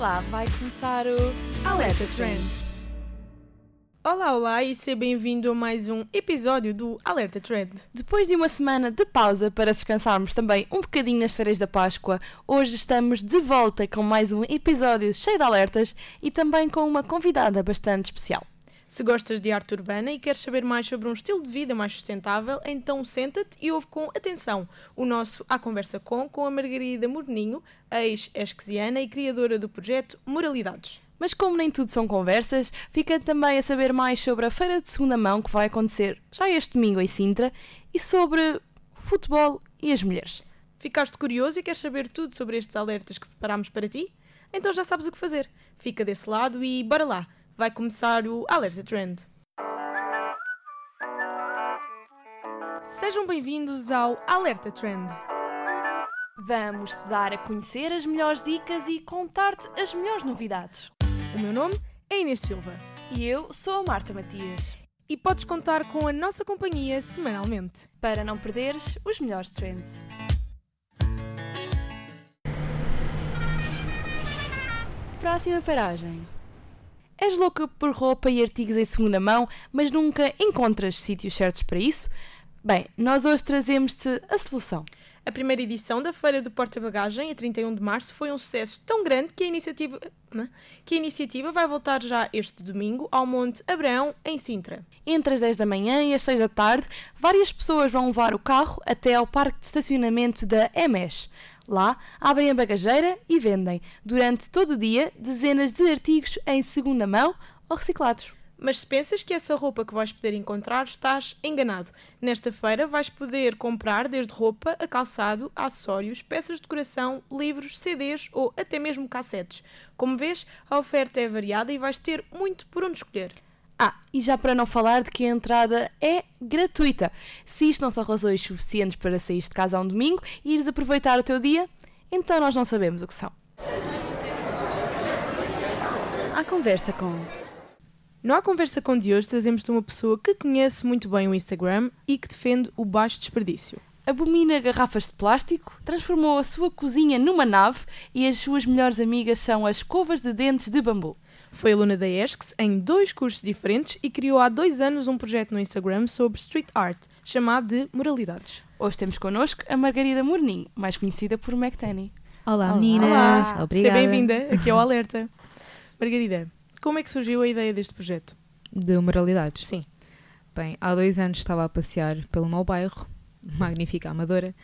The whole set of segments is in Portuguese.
lá, vai começar o Alerta Trend. Olá, olá e seja bem-vindo a mais um episódio do Alerta Trend. Depois de uma semana de pausa para descansarmos também um bocadinho nas férias da Páscoa, hoje estamos de volta com mais um episódio cheio de alertas e também com uma convidada bastante especial. Se gostas de arte urbana e queres saber mais sobre um estilo de vida mais sustentável, então senta-te e ouve com atenção o nosso A Conversa Com com a Margarida Morninho, ex-esquesiana e criadora do projeto Moralidades. Mas como nem tudo são conversas, fica também a saber mais sobre a feira de segunda mão que vai acontecer já este domingo em Sintra e sobre futebol e as mulheres. Ficaste curioso e queres saber tudo sobre estes alertas que preparámos para ti? Então já sabes o que fazer. Fica desse lado e bora lá! Vai começar o Alerta Trend. Sejam bem-vindos ao Alerta Trend. Vamos te dar a conhecer as melhores dicas e contar-te as melhores novidades. O meu nome é Inês Silva E eu sou a Marta Matias. e podes contar com a nossa companhia semanalmente. Para não perderes os melhores trends. Próxima paragem. És louca por roupa e artigos em segunda mão, mas nunca encontras sítios certos para isso? Bem, nós hoje trazemos-te a solução. A primeira edição da Feira do Porta-Bagagem, a 31 de março, foi um sucesso tão grande que a iniciativa, né, que a iniciativa vai voltar já este domingo ao Monte Abraão, em Sintra. Entre as 10 da manhã e as 6 da tarde, várias pessoas vão levar o carro até ao parque de estacionamento da EMES. Lá, abrem a bagageira e vendem, durante todo o dia, dezenas de artigos em segunda mão ou reciclados. Mas se pensas que essa roupa que vais poder encontrar, estás enganado. Nesta feira vais poder comprar desde roupa a calçado, acessórios, peças de decoração, livros, CDs ou até mesmo cassetes. Como vês, a oferta é variada e vais ter muito por onde escolher. Ah, e já para não falar de que a entrada é gratuita. Se isto não são razões suficientes para sair de casa a um domingo e ires aproveitar o teu dia, então nós não sabemos o que são. A conversa com. No A Conversa com de hoje trazemos-te uma pessoa que conhece muito bem o Instagram e que defende o baixo desperdício. Abomina garrafas de plástico, transformou a sua cozinha numa nave e as suas melhores amigas são as escovas de dentes de bambu. Foi aluna da ESCS em dois cursos diferentes e criou há dois anos um projeto no Instagram sobre street art, chamado de Moralidades. Hoje temos connosco a Margarida Morninho, mais conhecida por McTanny. Olá, Olá. meninas. Olá, Obrigada. seja bem-vinda aqui ao Alerta. Margarida, como é que surgiu a ideia deste projeto? De moralidades. Sim. Bem, há dois anos estava a passear pelo meu bairro, magnífica Amadora,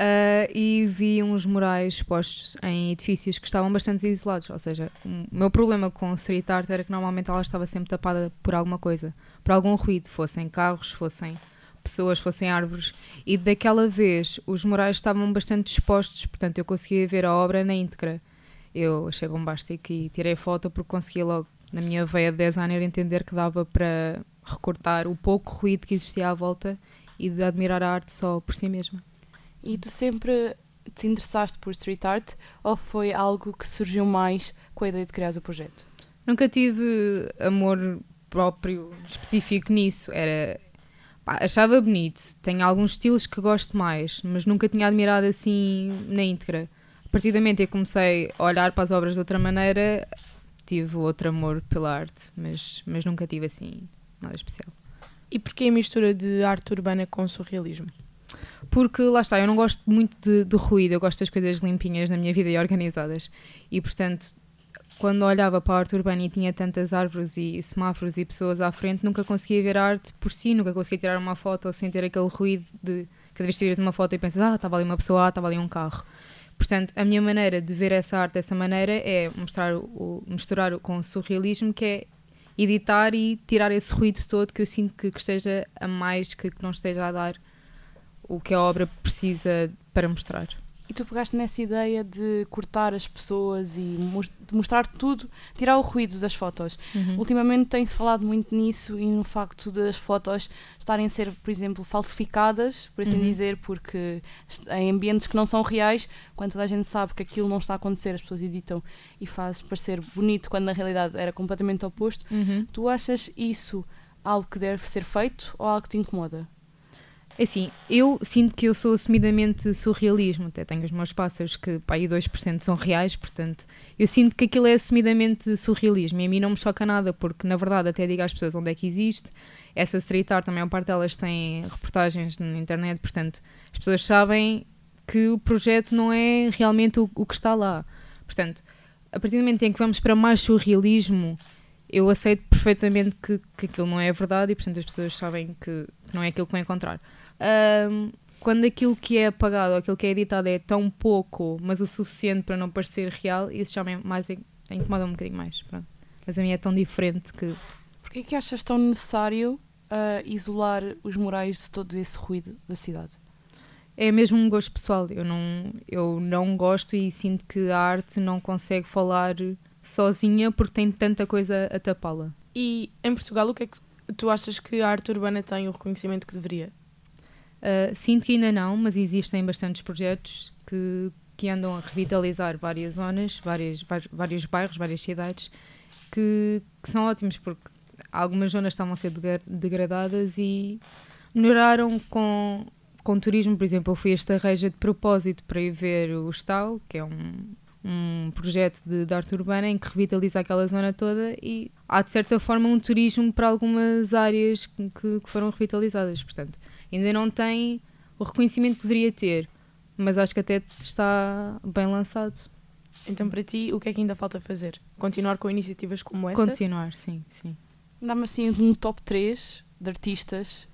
ah, e vi uns murais postos em edifícios que estavam bastante isolados. Ou seja, o meu problema com street art era que normalmente ela estava sempre tapada por alguma coisa, por algum ruído, fossem carros, fossem pessoas, fossem árvores. E daquela vez os murais estavam bastante expostos, portanto eu conseguia ver a obra na íntegra. Eu achei bombástico e tirei foto porque conseguia logo, na minha veia de designer, entender que dava para recortar o pouco ruído que existia à volta e de admirar a arte só por si mesma. E tu sempre te interessaste por street art ou foi algo que surgiu mais com a ideia de criar o projeto? Nunca tive amor próprio específico nisso. Era. pá, achava bonito. Tenho alguns estilos que gosto mais, mas nunca tinha admirado assim na íntegra. A partir do momento em que comecei a olhar para as obras de outra maneira, tive outro amor pela arte, mas, mas nunca tive assim nada especial. E porquê a mistura de arte urbana com surrealismo? Porque lá está, eu não gosto muito de, de ruído, eu gosto das coisas limpinhas na minha vida e organizadas. E portanto, quando olhava para a arte urbana e tinha tantas árvores e semáforos e pessoas à frente, nunca conseguia ver a arte por si, nunca conseguia tirar uma foto sem ter aquele ruído de cada vez tiras uma foto e pensas, ah, estava ali uma pessoa, ah, estava ali um carro. Portanto, a minha maneira de ver essa arte dessa maneira é mostrar o, misturar o- com o surrealismo, que é editar e tirar esse ruído todo que eu sinto que, que esteja a mais, que, que não esteja a dar o que a obra precisa para mostrar. E tu pegaste nessa ideia de cortar as pessoas e de mostrar tudo, tirar o ruído das fotos. Uhum. Ultimamente tem-se falado muito nisso e no facto das fotos estarem a ser, por exemplo, falsificadas, por assim Uhum. dizer, porque em ambientes que não são reais, quando toda a gente sabe que aquilo não está a acontecer, as pessoas editam e faz parecer bonito quando na realidade era completamente oposto. Uhum. Tu achas isso algo que deve ser feito ou algo que te incomoda? É assim, eu sinto que eu sou assumidamente surrealismo, até tenho os meus pássaros que pá, aí 2% são reais, portanto, eu sinto que aquilo é assumidamente surrealismo e a mim não me choca nada, porque na verdade até digo às pessoas onde é que existe, essa street art, a maior parte delas tem reportagens na internet, portanto, as pessoas sabem que o projeto não é realmente o, o que está lá. Portanto, a partir do momento em que vamos para mais surrealismo, eu aceito perfeitamente que, que aquilo não é verdade e, portanto, as pessoas sabem que, que não é aquilo que vão encontrar. Um, quando aquilo que é apagado, aquilo que é editado é tão pouco, mas o suficiente para não parecer real, isso já me mais incomoda um bocadinho mais. Pronto. Mas a mim é tão diferente que. Porquê é que achas tão necessário uh, isolar os morais de todo esse ruído da cidade? É mesmo um gosto pessoal. Eu não, eu não gosto e sinto que a arte não consegue falar sozinha porque tem tanta coisa a tapá-la. E em Portugal, o que é que tu achas que a arte urbana tem o reconhecimento que deveria? Uh, sinto que ainda não, mas existem bastantes projetos que, que andam a revitalizar várias zonas, várias, vários bairros, várias cidades, que, que são ótimos porque algumas zonas estavam a ser degradadas e melhoraram com, com turismo. Por exemplo, eu fui a esta reja de propósito para ir ver o Estau, que é um, um projeto de, de arte urbana em que revitaliza aquela zona toda e há de certa forma um turismo para algumas áreas que, que foram revitalizadas. Portanto, ainda não tem o reconhecimento que deveria ter, mas acho que até está bem lançado. Então, para ti, o que é que ainda falta fazer? Continuar com iniciativas como essa? Continuar, sim, sim. Dá-me assim um top 3 de artistas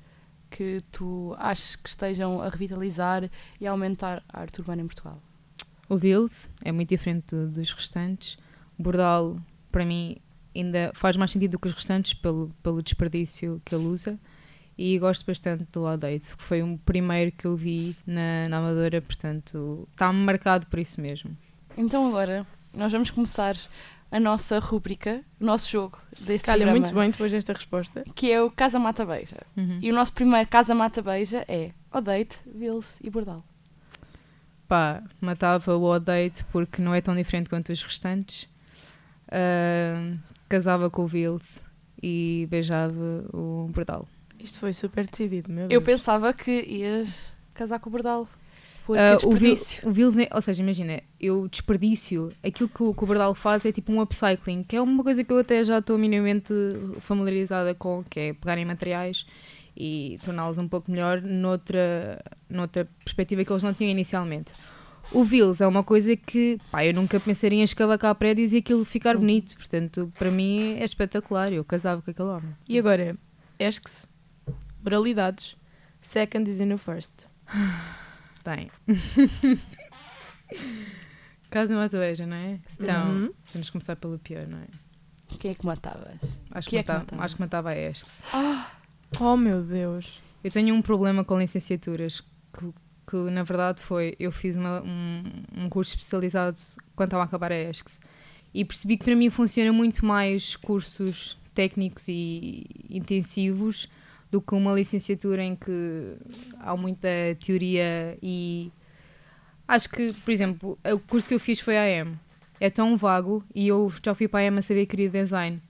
que tu achas que estejam a revitalizar e a aumentar a arte urbana em Portugal. O Bills é muito diferente do, dos restantes. O Bordal, para mim, ainda faz mais sentido do que os restantes pelo, pelo desperdício que ele usa. E gosto bastante do Laudate, que foi o primeiro que eu vi na, na Amadora, portanto, está-me marcado por isso mesmo. Então agora, nós vamos começar a nossa rúbrica, o nosso jogo deste Calha programa. muito bem depois desta resposta. Que é o Casa Mata Beija. Uhum. E o nosso primeiro Casa Mata Beija é Odate, Vils e Bordal pá, matava o Odate porque não é tão diferente quanto os restantes. Uh, casava com o Vils e beijava o Bordal. Isto foi super decidido, meu Deus. Eu pensava que ias casar com o Bordal. Porque uh, desperdício. O, Vils, ou seja, imagina, eu desperdício, aquilo que o, que o Bordal faz é tipo um upcycling, que é uma coisa que eu até já estou minimamente familiarizada com, que é pegar em materiais e torná-los um pouco melhor noutra, noutra perspectiva que eles não tinham inicialmente. O Vils é uma coisa que pá, eu nunca pensaria em escavacar prédios e aquilo ficar bonito, portanto, para mim é espetacular. Eu casava com aquele homem. E agora, Esques, moralidades, second is in the first. Bem. Casa mata beija, não é? Então, uhum. vamos começar pelo pior, não é? Quem é que matavas? Acho, que, é matava, que matava? acho que matava a Esques. Oh. Oh meu Deus! Eu tenho um problema com licenciaturas que, que na verdade foi eu fiz uma, um, um curso especializado quando estava a acabar a ESCS e percebi que para mim funciona muito mais cursos técnicos e intensivos do que uma licenciatura em que há muita teoria e acho que, por exemplo, o curso que eu fiz foi AM. É tão vago e eu já fui para a AM a saber que queria design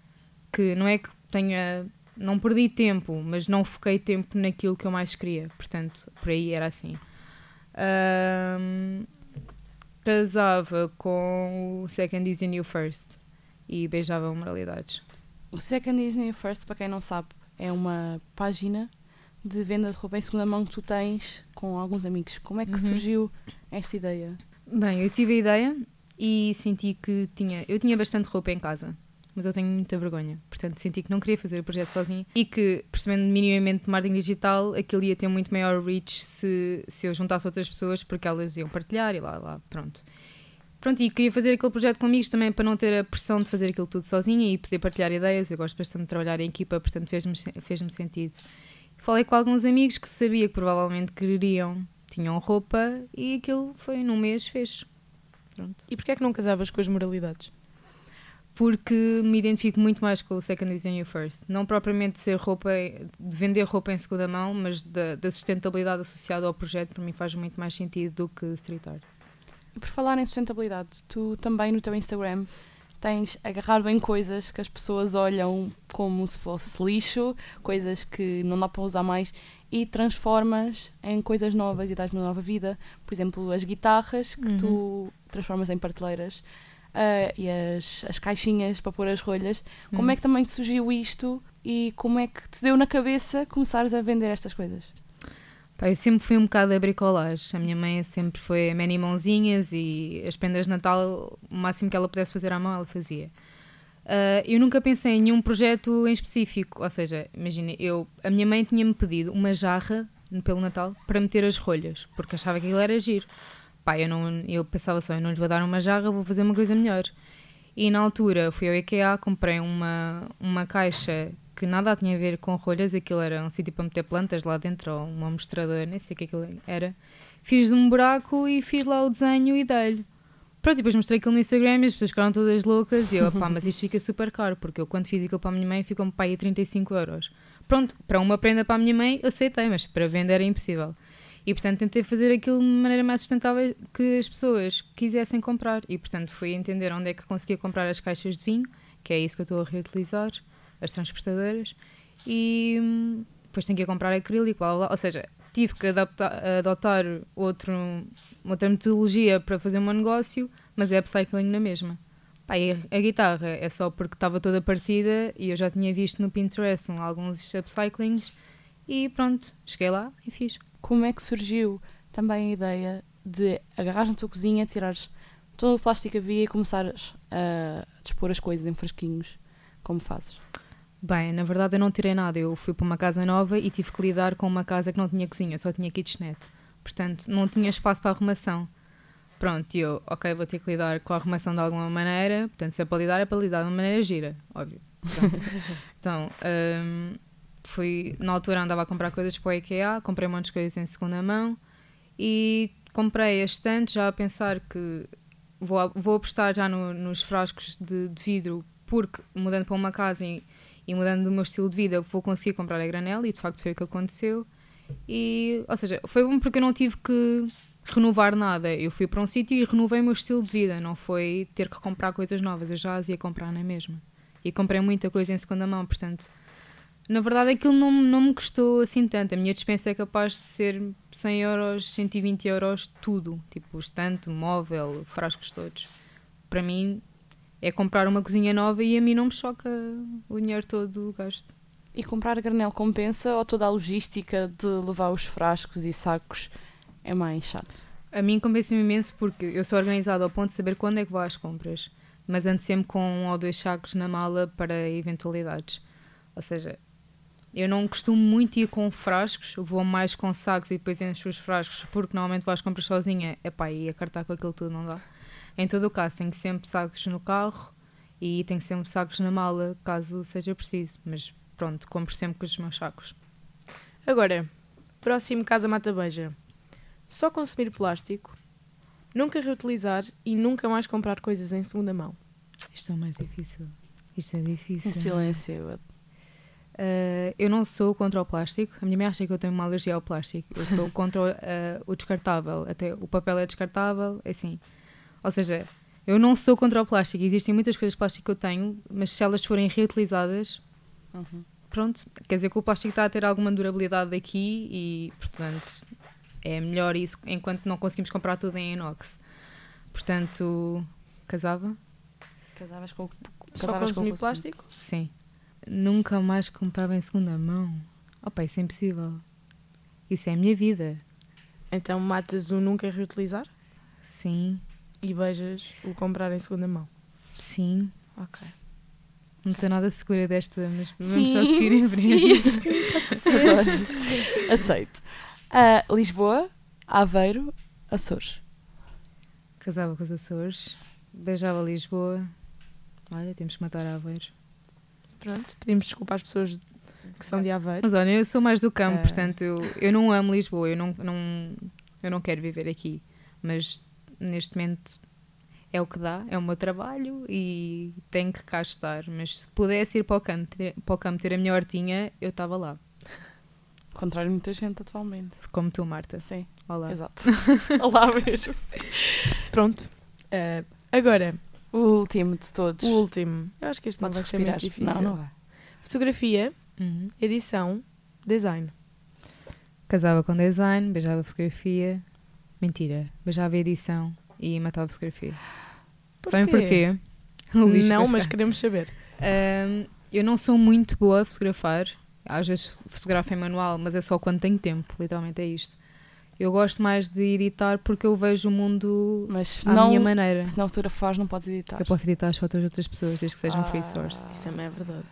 que não é que tenha não perdi tempo, mas não foquei tempo naquilo que eu mais queria. Portanto, por aí era assim. Um, casava com o Second is New First e beijava moralidades. O Second is New First, para quem não sabe, é uma página de venda de roupa em segunda mão que tu tens com alguns amigos. Como é que uhum. surgiu esta ideia? Bem, eu tive a ideia e senti que tinha. Eu tinha bastante roupa em casa mas eu tenho muita vergonha. Portanto, senti que não queria fazer o projeto sozinha e que, percebendo minimamente marketing digital, aquilo ia ter muito maior reach se, se eu juntasse outras pessoas, porque elas iam partilhar e lá, lá, pronto. Pronto, e queria fazer aquele projeto com amigos também para não ter a pressão de fazer aquilo tudo sozinha e poder partilhar ideias. Eu gosto bastante de trabalhar em equipa, portanto fez-me fez sentido. Falei com alguns amigos que sabia que provavelmente queriam, tinham roupa e aquilo foi num mês, fez. Pronto. E porquê é que não casavas com as moralidades? porque me identifico muito mais com o Second is You First. Não propriamente de ser roupa, de vender roupa em segunda mão, mas da, da, sustentabilidade associada ao projeto, para mim faz muito mais sentido do que street art. E por falar em sustentabilidade, tu também no teu Instagram tens agarrado em coisas que as pessoas olham como se fosse lixo, coisas que não dá para usar mais, e transformas em coisas novas e dás uma nova vida. Por exemplo, as guitarras que Uhum. tu transformas em prateleiras ah, e as, as caixinhas para pôr as rolhas. Como Hum. é que também surgiu isto e como é que te deu na cabeça começares a vender estas coisas? Pá, eu sempre fui um bocado a bricolagem. A minha mãe sempre foi a mãozinhas e as prendas de Natal, o máximo que ela pudesse fazer à mão, ela fazia. Ah, eu nunca pensei em nenhum projeto em específico. Ou seja, imagina, eu, a minha mãe tinha-me pedido uma jarra pelo Natal para meter as rolhas, porque achava que aquilo era giro. Pá, eu, não, eu pensava só, eu não lhe vou dar uma jarra, vou fazer uma coisa melhor. E na altura fui ao IKEA, comprei uma, uma caixa que nada tinha a ver com rolhas, aquilo era um sítio para meter plantas lá dentro, ou uma mostradora, nem sei o que aquilo era. Fiz um buraco e fiz lá o desenho e dei-lhe. Pronto, depois mostrei aquilo no Instagram e as pessoas ficaram todas loucas e eu, pá, mas isto fica super caro, porque eu quando fiz aquilo para a minha mãe ficou-me pá aí 35 euros. Pronto, para uma prenda para a minha mãe aceitei, mas para venda era impossível. E portanto tentei fazer aquilo de maneira mais sustentável que as pessoas quisessem comprar. E portanto fui entender onde é que conseguia comprar as caixas de vinho, que é isso que eu estou a reutilizar, as transportadoras, e hum, depois tenho que ir comprar acrílico, blá, blá, ou seja, tive que adaptar, adotar outro, outra metodologia para fazer o meu negócio, mas é upcycling na mesma. Pá, a, guitarra é só porque estava toda partida e eu já tinha visto no Pinterest alguns upcyclings e pronto, cheguei lá e fiz. Como é que surgiu também a ideia de agarrar na tua cozinha, tirares todo o plástico havia e começares a dispor as coisas em frasquinhos? Como fazes? Bem, na verdade eu não tirei nada, eu fui para uma casa nova e tive que lidar com uma casa que não tinha cozinha, só tinha kitchenette. Portanto, não tinha espaço para arrumação. Pronto, e eu, ok, vou ter que lidar com a arrumação de alguma maneira, portanto, se é para lidar, é para lidar de uma maneira gira, óbvio. Então, hum, fui, na altura andava a comprar coisas para o IKEA, comprei um monte de coisas em segunda mão e comprei a estante já a pensar que vou, vou apostar já no- nos frascos de, de vidro, porque mudando para uma casa e, e mudando do meu estilo de vida, vou conseguir comprar a granel e de facto foi o que aconteceu. E, ou seja, foi bom porque eu não tive que renovar nada. Eu fui para um sítio e renovei o meu estilo de vida, não foi ter que comprar coisas novas, eu já as ia comprar na mesma. E comprei muita coisa em segunda mão, portanto, na verdade aquilo não, não me custou assim tanto. A minha dispensa é capaz de ser 100 euros, 120 euros, tudo. Tipo, estante, móvel, frascos todos. Para mim é comprar uma cozinha nova e a mim não me choca o dinheiro todo gasto. E comprar a granel compensa ou toda a logística de levar os frascos e sacos é mais chato? A mim compensa-me imenso porque eu sou organizada ao ponto de saber quando é que vou às compras, mas ando sempre com um ou dois sacos na mala para eventualidades. Ou seja, eu não costumo muito ir com frascos, vou mais com sacos e depois encho os frascos, porque normalmente vou às compras sozinha, epá, e a cartar com aquilo tudo não dá. Em todo o caso, tenho sempre sacos no carro e tenho sempre sacos na mala, caso seja preciso, mas pronto, compro sempre com os meus sacos. Agora, próximo Casa Mata Beija. Só consumir plástico, nunca reutilizar e nunca mais comprar coisas em segunda mão. Isto é o mais difícil. Isto é difícil. Em silêncio. Uh, eu não sou contra o plástico. A minha mãe acha que eu tenho uma alergia ao plástico. Eu sou contra uh, o descartável. Até o papel é descartável, é assim. Ou seja, eu não sou contra o plástico. Existem muitas coisas de plástico que eu tenho, mas se elas forem reutilizadas, Uhum. pronto, quer dizer que o plástico está a ter alguma durabilidade aqui e, portanto, é melhor isso enquanto não conseguimos comprar tudo em inox. Portanto, casava? Casavas com, Só casavas com consumir o plástico? Sim. Nunca mais comprava em segunda mão. Opa, isso é impossível. Isso é a minha vida. Então matas o nunca reutilizar Sim, e beijas o comprar em segunda mão. sim. Ok. Não estou nada segura desta, mas vamos só Sim, seguir em frente. sim, Adoro. Aceito. Ah, Lisboa, Aveiro, Açores. Casava com os Açores, beijava Lisboa. Olha, temos que matar Aveiro. Pronto. Pedimos desculpa às pessoas que são de Aveiro. Mas olha, eu sou mais do campo, É. portanto, eu, eu não amo Lisboa, eu não, não, eu não quero viver aqui. Mas neste momento é o que dá, é o meu trabalho e tenho que cá estar. Mas se pudesse ir para o campo ter, para o campo ter a minha hortinha, eu estava lá. Ao contrário de muita gente atualmente. Como tu, Marta. Sim, Olá. exato. Olá mesmo. Pronto. Eh, agora, O último de todos. o último. Eu acho que este não Podes vai ser respirar. muito difícil. Não, não vai. Fotografia, Uhum. edição, design. Casava com design, beijava fotografia. Mentira, beijava edição e matava fotografia. Sabem porquê? Não, mas queremos saber. Ahm, eu não sou muito boa a fotografar. Às vezes fotografo em manual, mas é só quando tenho tempo, literalmente é isto. Eu gosto mais de editar porque eu vejo o mundo Mas à não, minha maneira. se não fotografares, não podes editar. Eu posso editar as fotos de outras pessoas, desde que sejam free Ah. source. Isso também é verdade.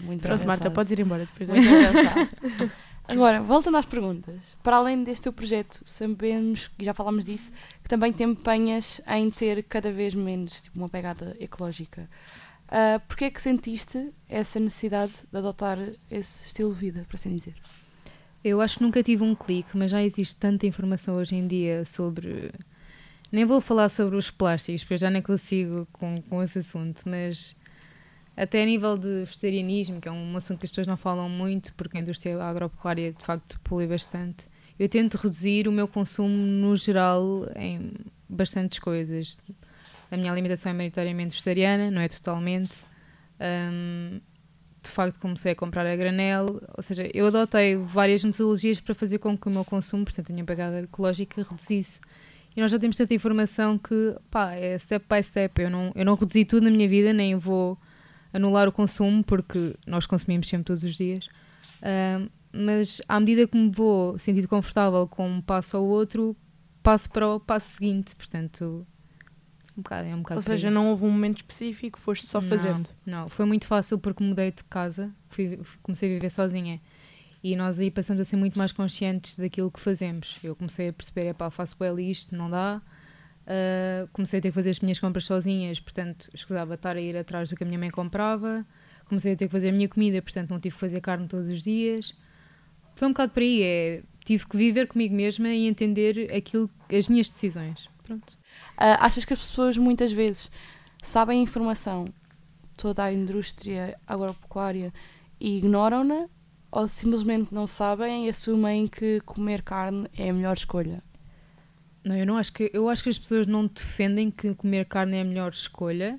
Muito Pronto, bem Marta, podes ir embora depois Muito. Agora, voltando às perguntas. Para além deste teu projeto, sabemos, e já falámos disso, que também te empenhas em ter cada vez menos tipo, uma pegada ecológica. Uh, Porquê é que sentiste essa necessidade de adotar esse estilo de vida, por assim dizer? Eu acho que nunca tive um clique, mas já existe tanta informação hoje em dia sobre. Nem vou falar sobre os plásticos, porque eu já nem consigo com, com esse assunto, mas até a nível de vegetarianismo, que é um assunto que as pessoas não falam muito, porque a indústria agropecuária de facto polui bastante, eu tento reduzir o meu consumo no geral em bastantes coisas. A minha alimentação é maioritariamente vegetariana, não é totalmente. Hum, de facto comecei a comprar a granel, ou seja, eu adotei várias metodologias para fazer com que o meu consumo, portanto a minha pegada ecológica, reduzisse. E nós já temos tanta informação que, pá, é step by step. Eu não, eu não reduzi tudo na minha vida, nem vou anular o consumo, porque nós consumimos sempre todos os dias. Ahm, mas à medida que me vou sentindo confortável com um passo ao outro, passo para o passo seguinte. Portanto, um bocado, é um bocado Ou seja, não houve um momento específico, foste só Não, fazendo. Não, foi muito fácil porque mudei de casa, fui, comecei a viver sozinha e nós aí passamos a ser muito mais conscientes daquilo que fazemos. Eu comecei a perceber, epá, faço bem isto, não dá. Ah, comecei a ter que fazer as minhas compras sozinhas, portanto, escusava estar a ir atrás do que a minha mãe comprava. Comecei a ter que fazer a minha comida, portanto, não tive que fazer carne todos os dias. Foi um bocado por aí, é, tive que viver comigo mesma e entender aquilo, as minhas decisões. Pronto. Ah, achas que as pessoas muitas vezes sabem a informação, toda a indústria agropecuária, e ignoram-na, ou simplesmente não sabem e assumem que comer carne é a melhor escolha? Não, eu não acho que eu acho que as pessoas não defendem que comer carne é a melhor escolha,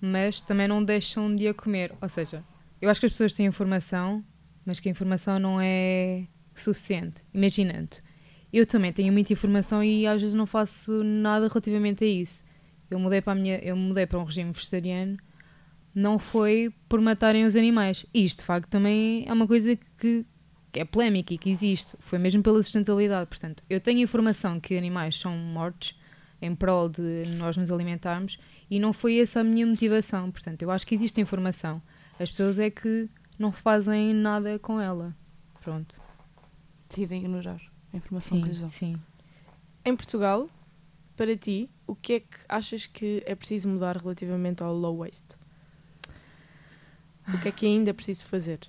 mas também não deixam de a comer. Ou seja, eu acho que as pessoas têm informação, mas que a informação não é suficiente. Imaginando, eu também tenho muita informação e às vezes não faço nada relativamente a isso. Eu mudei para minha, eu mudei para um regime vegetariano, não foi por matarem os animais. E isto de facto também é uma coisa que que é polémica e que existe, foi mesmo pela sustentabilidade. Portanto, eu tenho informação que animais são mortos em prol de nós nos alimentarmos e não foi essa a minha motivação. Portanto, eu acho que existe informação. As pessoas é que não fazem nada com ela. Pronto. Decidem ignorar a informação que lhes Sim, dão. sim. Em Portugal, para ti, o que é que achas que é preciso mudar relativamente ao low waste? O que é que ainda é preciso fazer?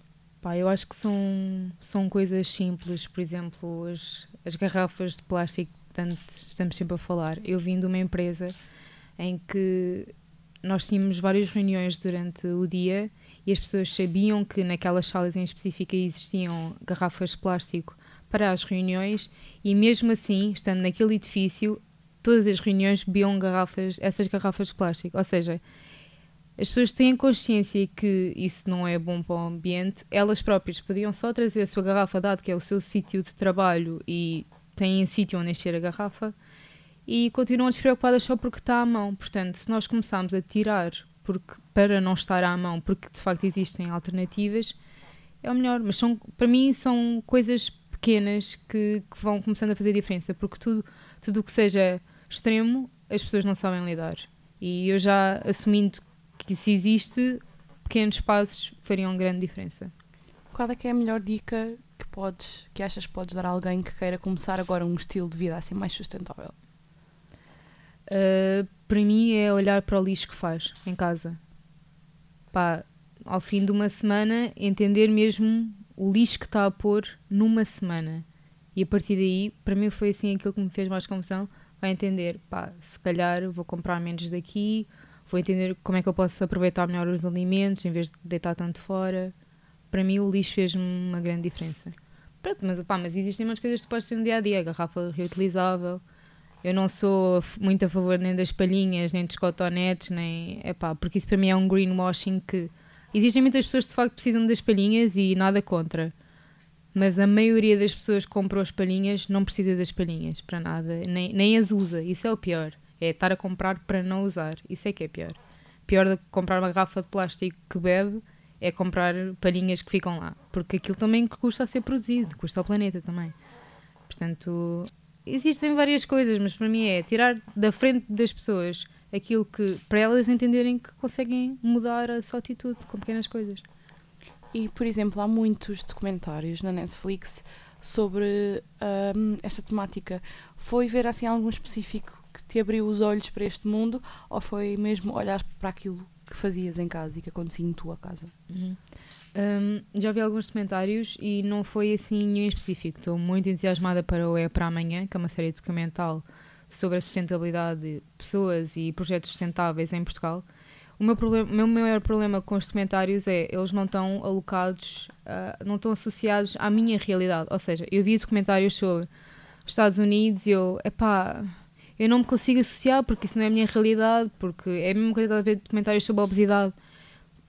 Pá, eu acho que são, são coisas simples, por exemplo, as, as garrafas de plástico, estamos sempre a falar. Eu vim de uma empresa em que nós tínhamos várias reuniões durante o dia e as pessoas sabiam que naquelas salas em específico existiam garrafas de plástico para as reuniões e mesmo assim, estando naquele edifício, todas as reuniões bebiam garrafas, essas garrafas de plástico. Ou seja, as pessoas têm consciência que isso não é bom para o ambiente, elas próprias podiam só trazer a sua garrafa, dado que é o seu sítio de trabalho e têm sítio onde encher a garrafa, e continuam despreocupadas só porque está à mão. Portanto, se nós começarmos a tirar porque, para não estar à mão, porque de facto existem alternativas, é o melhor. Mas são, para mim são coisas pequenas que, que vão começando a fazer diferença, porque tudo tudo o que seja extremo, as pessoas não sabem lidar. E eu já assumindo que se existe, pequenos passos fariam grande diferença. Qual é que é a melhor dica que podes, que achas que podes dar a alguém que queira começar agora um estilo de vida assim mais sustentável? Uh, para mim é olhar para o lixo que faz em casa. Pá, ao fim de uma semana, entender mesmo o lixo que está a pôr numa semana. E a partir daí, para mim foi assim aquilo que me fez mais confusão. Vai entender, pá, se calhar vou comprar menos daqui, vou entender como é que eu posso aproveitar melhor os alimentos em vez de deitar tanto fora. Para mim o lixo fez-me uma grande diferença. Pronto, mas, pá, mas existem umas coisas que podes ter no dia a dia, garrafa reutilizável. Eu não sou muito a favor nem das palhinhas, nem dos cotonetes, nem. Epá, porque isso para mim é um greenwashing que. Existem muitas pessoas que de facto precisam das palhinhas e nada contra. Mas a maioria das pessoas que compram as palhinhas não precisa das palhinhas para nada, nem, nem as usa. Isso é o pior. É estar a comprar para não usar. Isso é que é pior. Pior do que comprar uma garrafa de plástico que bebe é comprar palhinhas que ficam lá. Porque aquilo também custa a ser produzido, custa ao planeta também. Portanto, existem várias coisas, mas para mim é tirar da frente das pessoas aquilo que, para elas entenderem que conseguem mudar a sua atitude com pequenas coisas. E, por exemplo, há muitos documentários na Netflix sobre hum, esta temática. Foi ver assim algum específico que te abriu os olhos para este mundo ou foi mesmo olhar para aquilo que fazias em casa e que acontecia em tua casa? Um, já vi alguns documentários e não foi assim nenhum em específico. Estou muito entusiasmada para o É para Amanhã, que é uma série documental sobre a sustentabilidade de pessoas e projetos sustentáveis em Portugal. O meu, problema, meu maior problema com os documentários é eles não estão alocados, uh, não estão associados à minha realidade. Ou seja, eu vi documentários sobre os Estados Unidos e eu, epá, eu não me consigo associar porque isso não é a minha realidade, porque é a mesma coisa a ver documentários sobre a obesidade.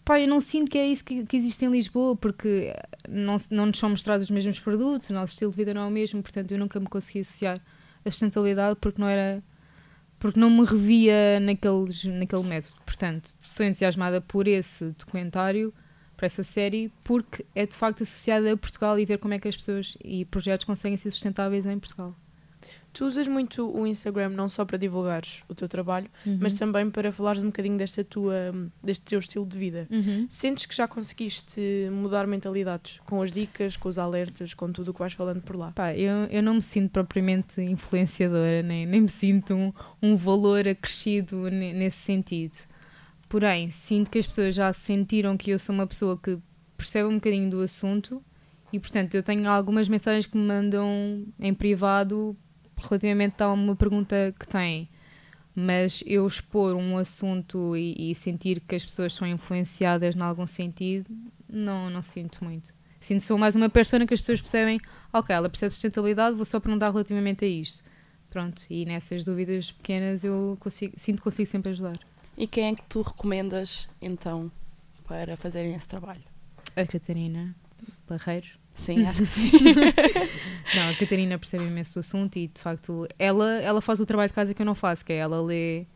Pá, eu não sinto que é isso que, que existe em Lisboa, porque não, não nos são mostrados os mesmos produtos, o nosso estilo de vida não é o mesmo, portanto eu nunca me consegui associar a sustentabilidade porque não era porque não me revia naqueles, naquele método. Portanto, estou entusiasmada por esse documentário, por essa série, porque é de facto associada a Portugal e ver como é que as pessoas e projetos conseguem ser sustentáveis em Portugal. Tu usas muito o Instagram não só para divulgares o teu trabalho, Uhum. mas também para falares um bocadinho desta tua, deste teu estilo de vida. Uhum. Sentes que já conseguiste mudar mentalidades com as dicas, com os alertas, com tudo o que vais falando por lá? Pá, eu, eu não me sinto propriamente influenciadora, nem, nem me sinto um, um valor acrescido ne- nesse sentido. Porém, sinto que as pessoas já sentiram que eu sou uma pessoa que percebe um bocadinho do assunto e, portanto, eu tenho algumas mensagens que me mandam em privado relativamente a uma pergunta que têm. Mas eu expor um assunto e, e sentir que as pessoas são influenciadas em algum sentido, não, não sinto muito. Sinto sou mais uma persona que as pessoas percebem ok, ela percebe sustentabilidade, vou só perguntar relativamente a isto. Pronto, e nessas dúvidas pequenas eu consigo, sinto que consigo sempre ajudar. E quem é que tu recomendas então para fazerem esse trabalho? A Catarina Barreiros. Sim, acho que sim. Não, a Catarina percebe imenso do assunto e de facto ela, ela faz o trabalho de casa que eu não faço, que é ela lê,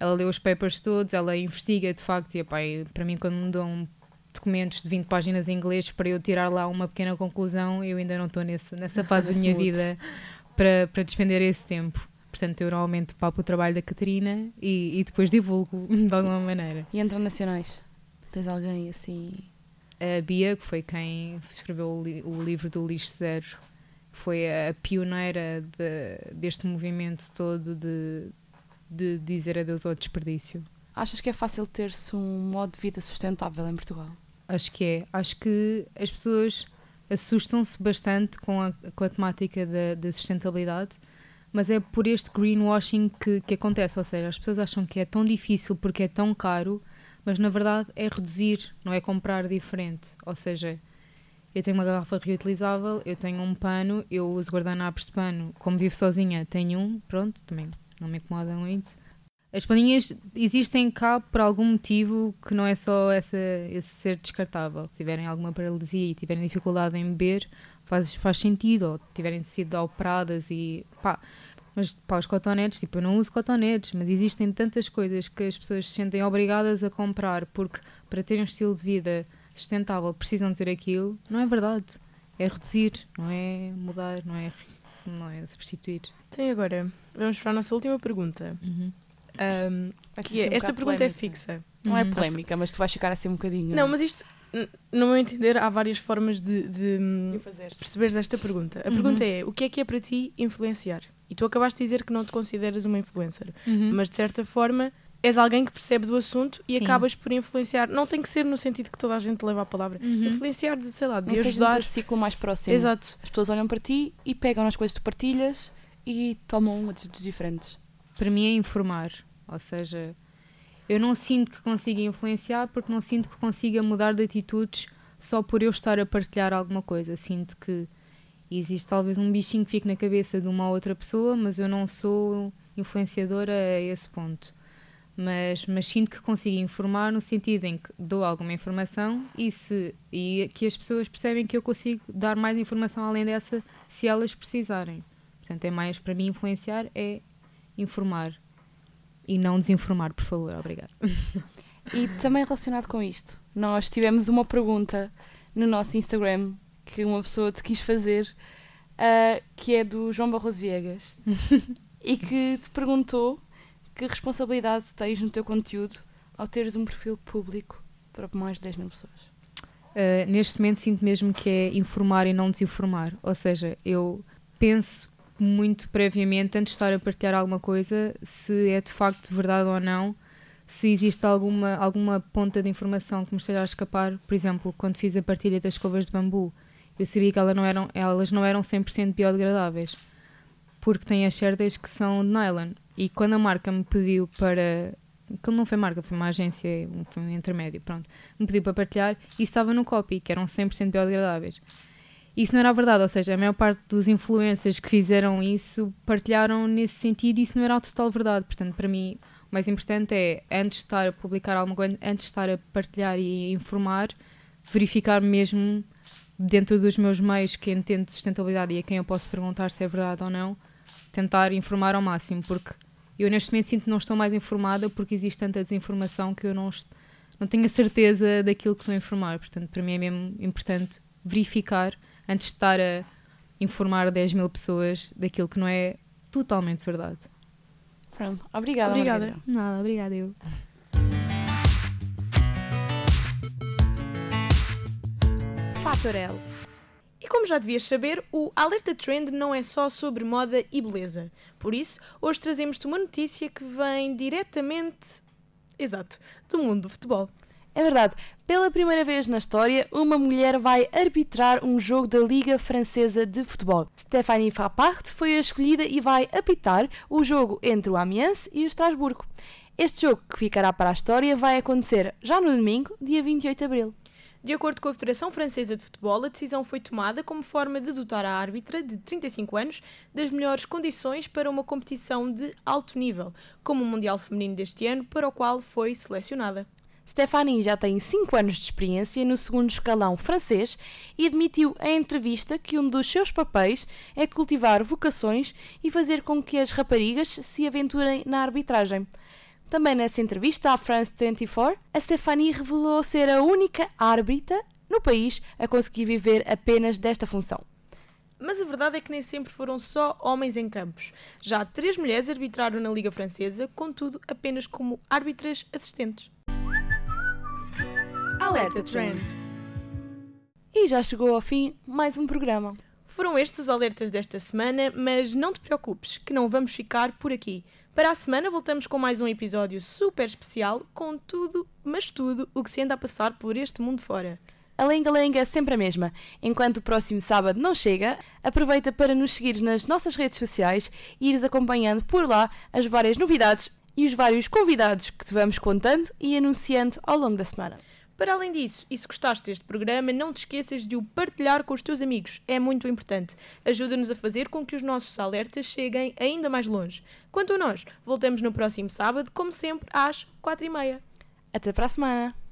ela lê os papers todos, ela investiga de facto, e epá, para mim quando me dão documentos de 20 páginas em inglês para eu tirar lá uma pequena conclusão, eu ainda não estou nessa fase da minha vida para, para despender esse tempo. Portanto, eu normalmente papo o trabalho da Catarina e, e depois divulgo de alguma maneira. E internacionais? Tens alguém assim? A Bia, que foi quem escreveu o, li- o livro do Lixo Zero, foi a pioneira de- deste movimento todo de, de dizer adeus ao desperdício. Achas que é fácil ter-se um modo de vida sustentável em Portugal? Acho que é. Acho que as pessoas assustam-se bastante com a, com a temática da, da sustentabilidade, mas é por este greenwashing que, que acontece. Ou seja, as pessoas acham que é tão difícil porque é tão caro, mas na verdade é reduzir, não é comprar diferente. Ou seja, eu tenho uma garrafa reutilizável, eu tenho um pano, eu uso guardanapos de pano. Como vivo sozinha, tenho um, pronto, também não me incomoda muito. As paninhas existem cá por algum motivo que não é só essa, esse ser descartável. Se tiverem alguma paralisia e tiverem dificuldade em beber, faz, faz sentido. Ou tiverem sido operadas e pá. Mas pá, os cotonetes, tipo, eu não uso cotonetes, mas existem tantas coisas que as pessoas se sentem obrigadas a comprar porque para terem um estilo de vida sustentável precisam ter aquilo. Não é verdade. É reduzir, não é mudar, não é, não é substituir. Então e agora, vamos para a nossa última pergunta. Uhum. Vai que é, um esta pergunta é polémica. fixa. Não é Uhum. polémica, mas tu vais ficar assim um bocadinho. Não, mas isto, no meu entender, há várias formas de, de, fazer. perceberes esta pergunta. A Uhum. pergunta é: o que é que é para ti influenciar? E tu acabaste de dizer que não te consideras uma influencer, Uhum. mas de certa forma és alguém que percebe do assunto e Sim. acabas por influenciar. Não tem que ser no sentido que toda a gente leva a palavra. Uhum. Influenciar de, sei lá, de Nem seja ajudar. teu ciclo mais próximo. Exato. As pessoas olham para ti e pegam nas coisas que tu partilhas e tomam atitudes diferentes. para mim é informar. Ou seja, eu não sinto que consiga influenciar porque não sinto que consiga mudar de atitudes só por eu estar a partilhar alguma coisa. Sinto que existe talvez um bichinho que fique na cabeça de uma outra pessoa, mas eu não sou influenciadora a esse ponto. mas, mas sinto que consigo informar no sentido em que dou alguma informação e, se, e que as pessoas percebem que eu consigo dar mais informação além dessa se elas precisarem. Portanto, é mais para mim influenciar é informar e não desinformar, por favor. Obrigada. E também relacionado com isto, nós tivemos uma pergunta no nosso Instagram que uma pessoa te quis fazer, uh, que é do João Barroso Viegas, e que te perguntou que responsabilidade tens no teu conteúdo ao teres um perfil público para mais de 10 mil pessoas? Uh, neste momento sinto mesmo que é informar e não desinformar. Ou seja, eu penso muito previamente, antes de estar a partilhar alguma coisa, se é de facto verdade ou não, se existe alguma, alguma ponta de informação que me esteja a escapar. Por exemplo, quando fiz a partilha das escovas de bambu, eu sabia que elas não eram, elas não eram 100% biodegradáveis, porque têm as cerdas que são de nylon. E quando a marca me pediu para. Que não foi marca, foi uma agência, foi um intermédio, pronto. Me pediu para partilhar e estava no copy, que eram 100% biodegradáveis. Isso não era verdade, ou seja, a maior parte dos influencers que fizeram isso partilharam nesse sentido e isso não era a total verdade. Portanto, para mim, o mais importante é, antes de estar a publicar alguma coisa, antes de estar a partilhar e informar, verificar mesmo dentro dos meus meios que entendo de sustentabilidade e a quem eu posso perguntar se é verdade ou não, tentar informar ao máximo, porque eu neste momento sinto que não estou mais informada porque existe tanta desinformação que eu não, não tenho a certeza daquilo que estou a informar. Portanto, para mim é mesmo importante verificar antes de estar a informar 10 mil pessoas daquilo que não é totalmente verdade. Pronto, obrigada. Obrigada. Margarida. Nada, obrigada eu. Fator L. E como já devias saber, o Alerta Trend não é só sobre moda e beleza. Por isso, hoje trazemos-te uma notícia que vem diretamente. Exato, do mundo do futebol. É verdade, pela primeira vez na história, uma mulher vai arbitrar um jogo da Liga Francesa de Futebol. Stéphanie Frappart foi a escolhida e vai apitar o jogo entre o Amiens e o Estrasburgo. Este jogo, que ficará para a história, vai acontecer já no domingo, dia 28 de abril. De acordo com a Federação Francesa de Futebol, a decisão foi tomada como forma de dotar a árbitra, de 35 anos, das melhores condições para uma competição de alto nível, como o Mundial Feminino deste ano, para o qual foi selecionada. Stephanie já tem 5 anos de experiência no segundo escalão francês e admitiu em entrevista que um dos seus papéis é cultivar vocações e fazer com que as raparigas se aventurem na arbitragem. Também nessa entrevista à France 24, a Stephanie revelou ser a única árbitra no país a conseguir viver apenas desta função. Mas a verdade é que nem sempre foram só homens em campos. Já três mulheres arbitraram na Liga Francesa, contudo apenas como árbitras assistentes. Alerta Trend. E já chegou ao fim mais um programa. Foram estes os alertas desta semana, mas não te preocupes, que não vamos ficar por aqui. Para a semana voltamos com mais um episódio super especial com tudo, mas tudo, o que se anda a passar por este mundo fora. A lenga-lenga é sempre a mesma. Enquanto o próximo sábado não chega, aproveita para nos seguir nas nossas redes sociais e ires acompanhando por lá as várias novidades e os vários convidados que te vamos contando e anunciando ao longo da semana. Para além disso, e se gostaste deste programa, não te esqueças de o partilhar com os teus amigos. É muito importante. Ajuda-nos a fazer com que os nossos alertas cheguem ainda mais longe. Quanto a nós, voltamos no próximo sábado, como sempre, às quatro e meia. Até para a semana!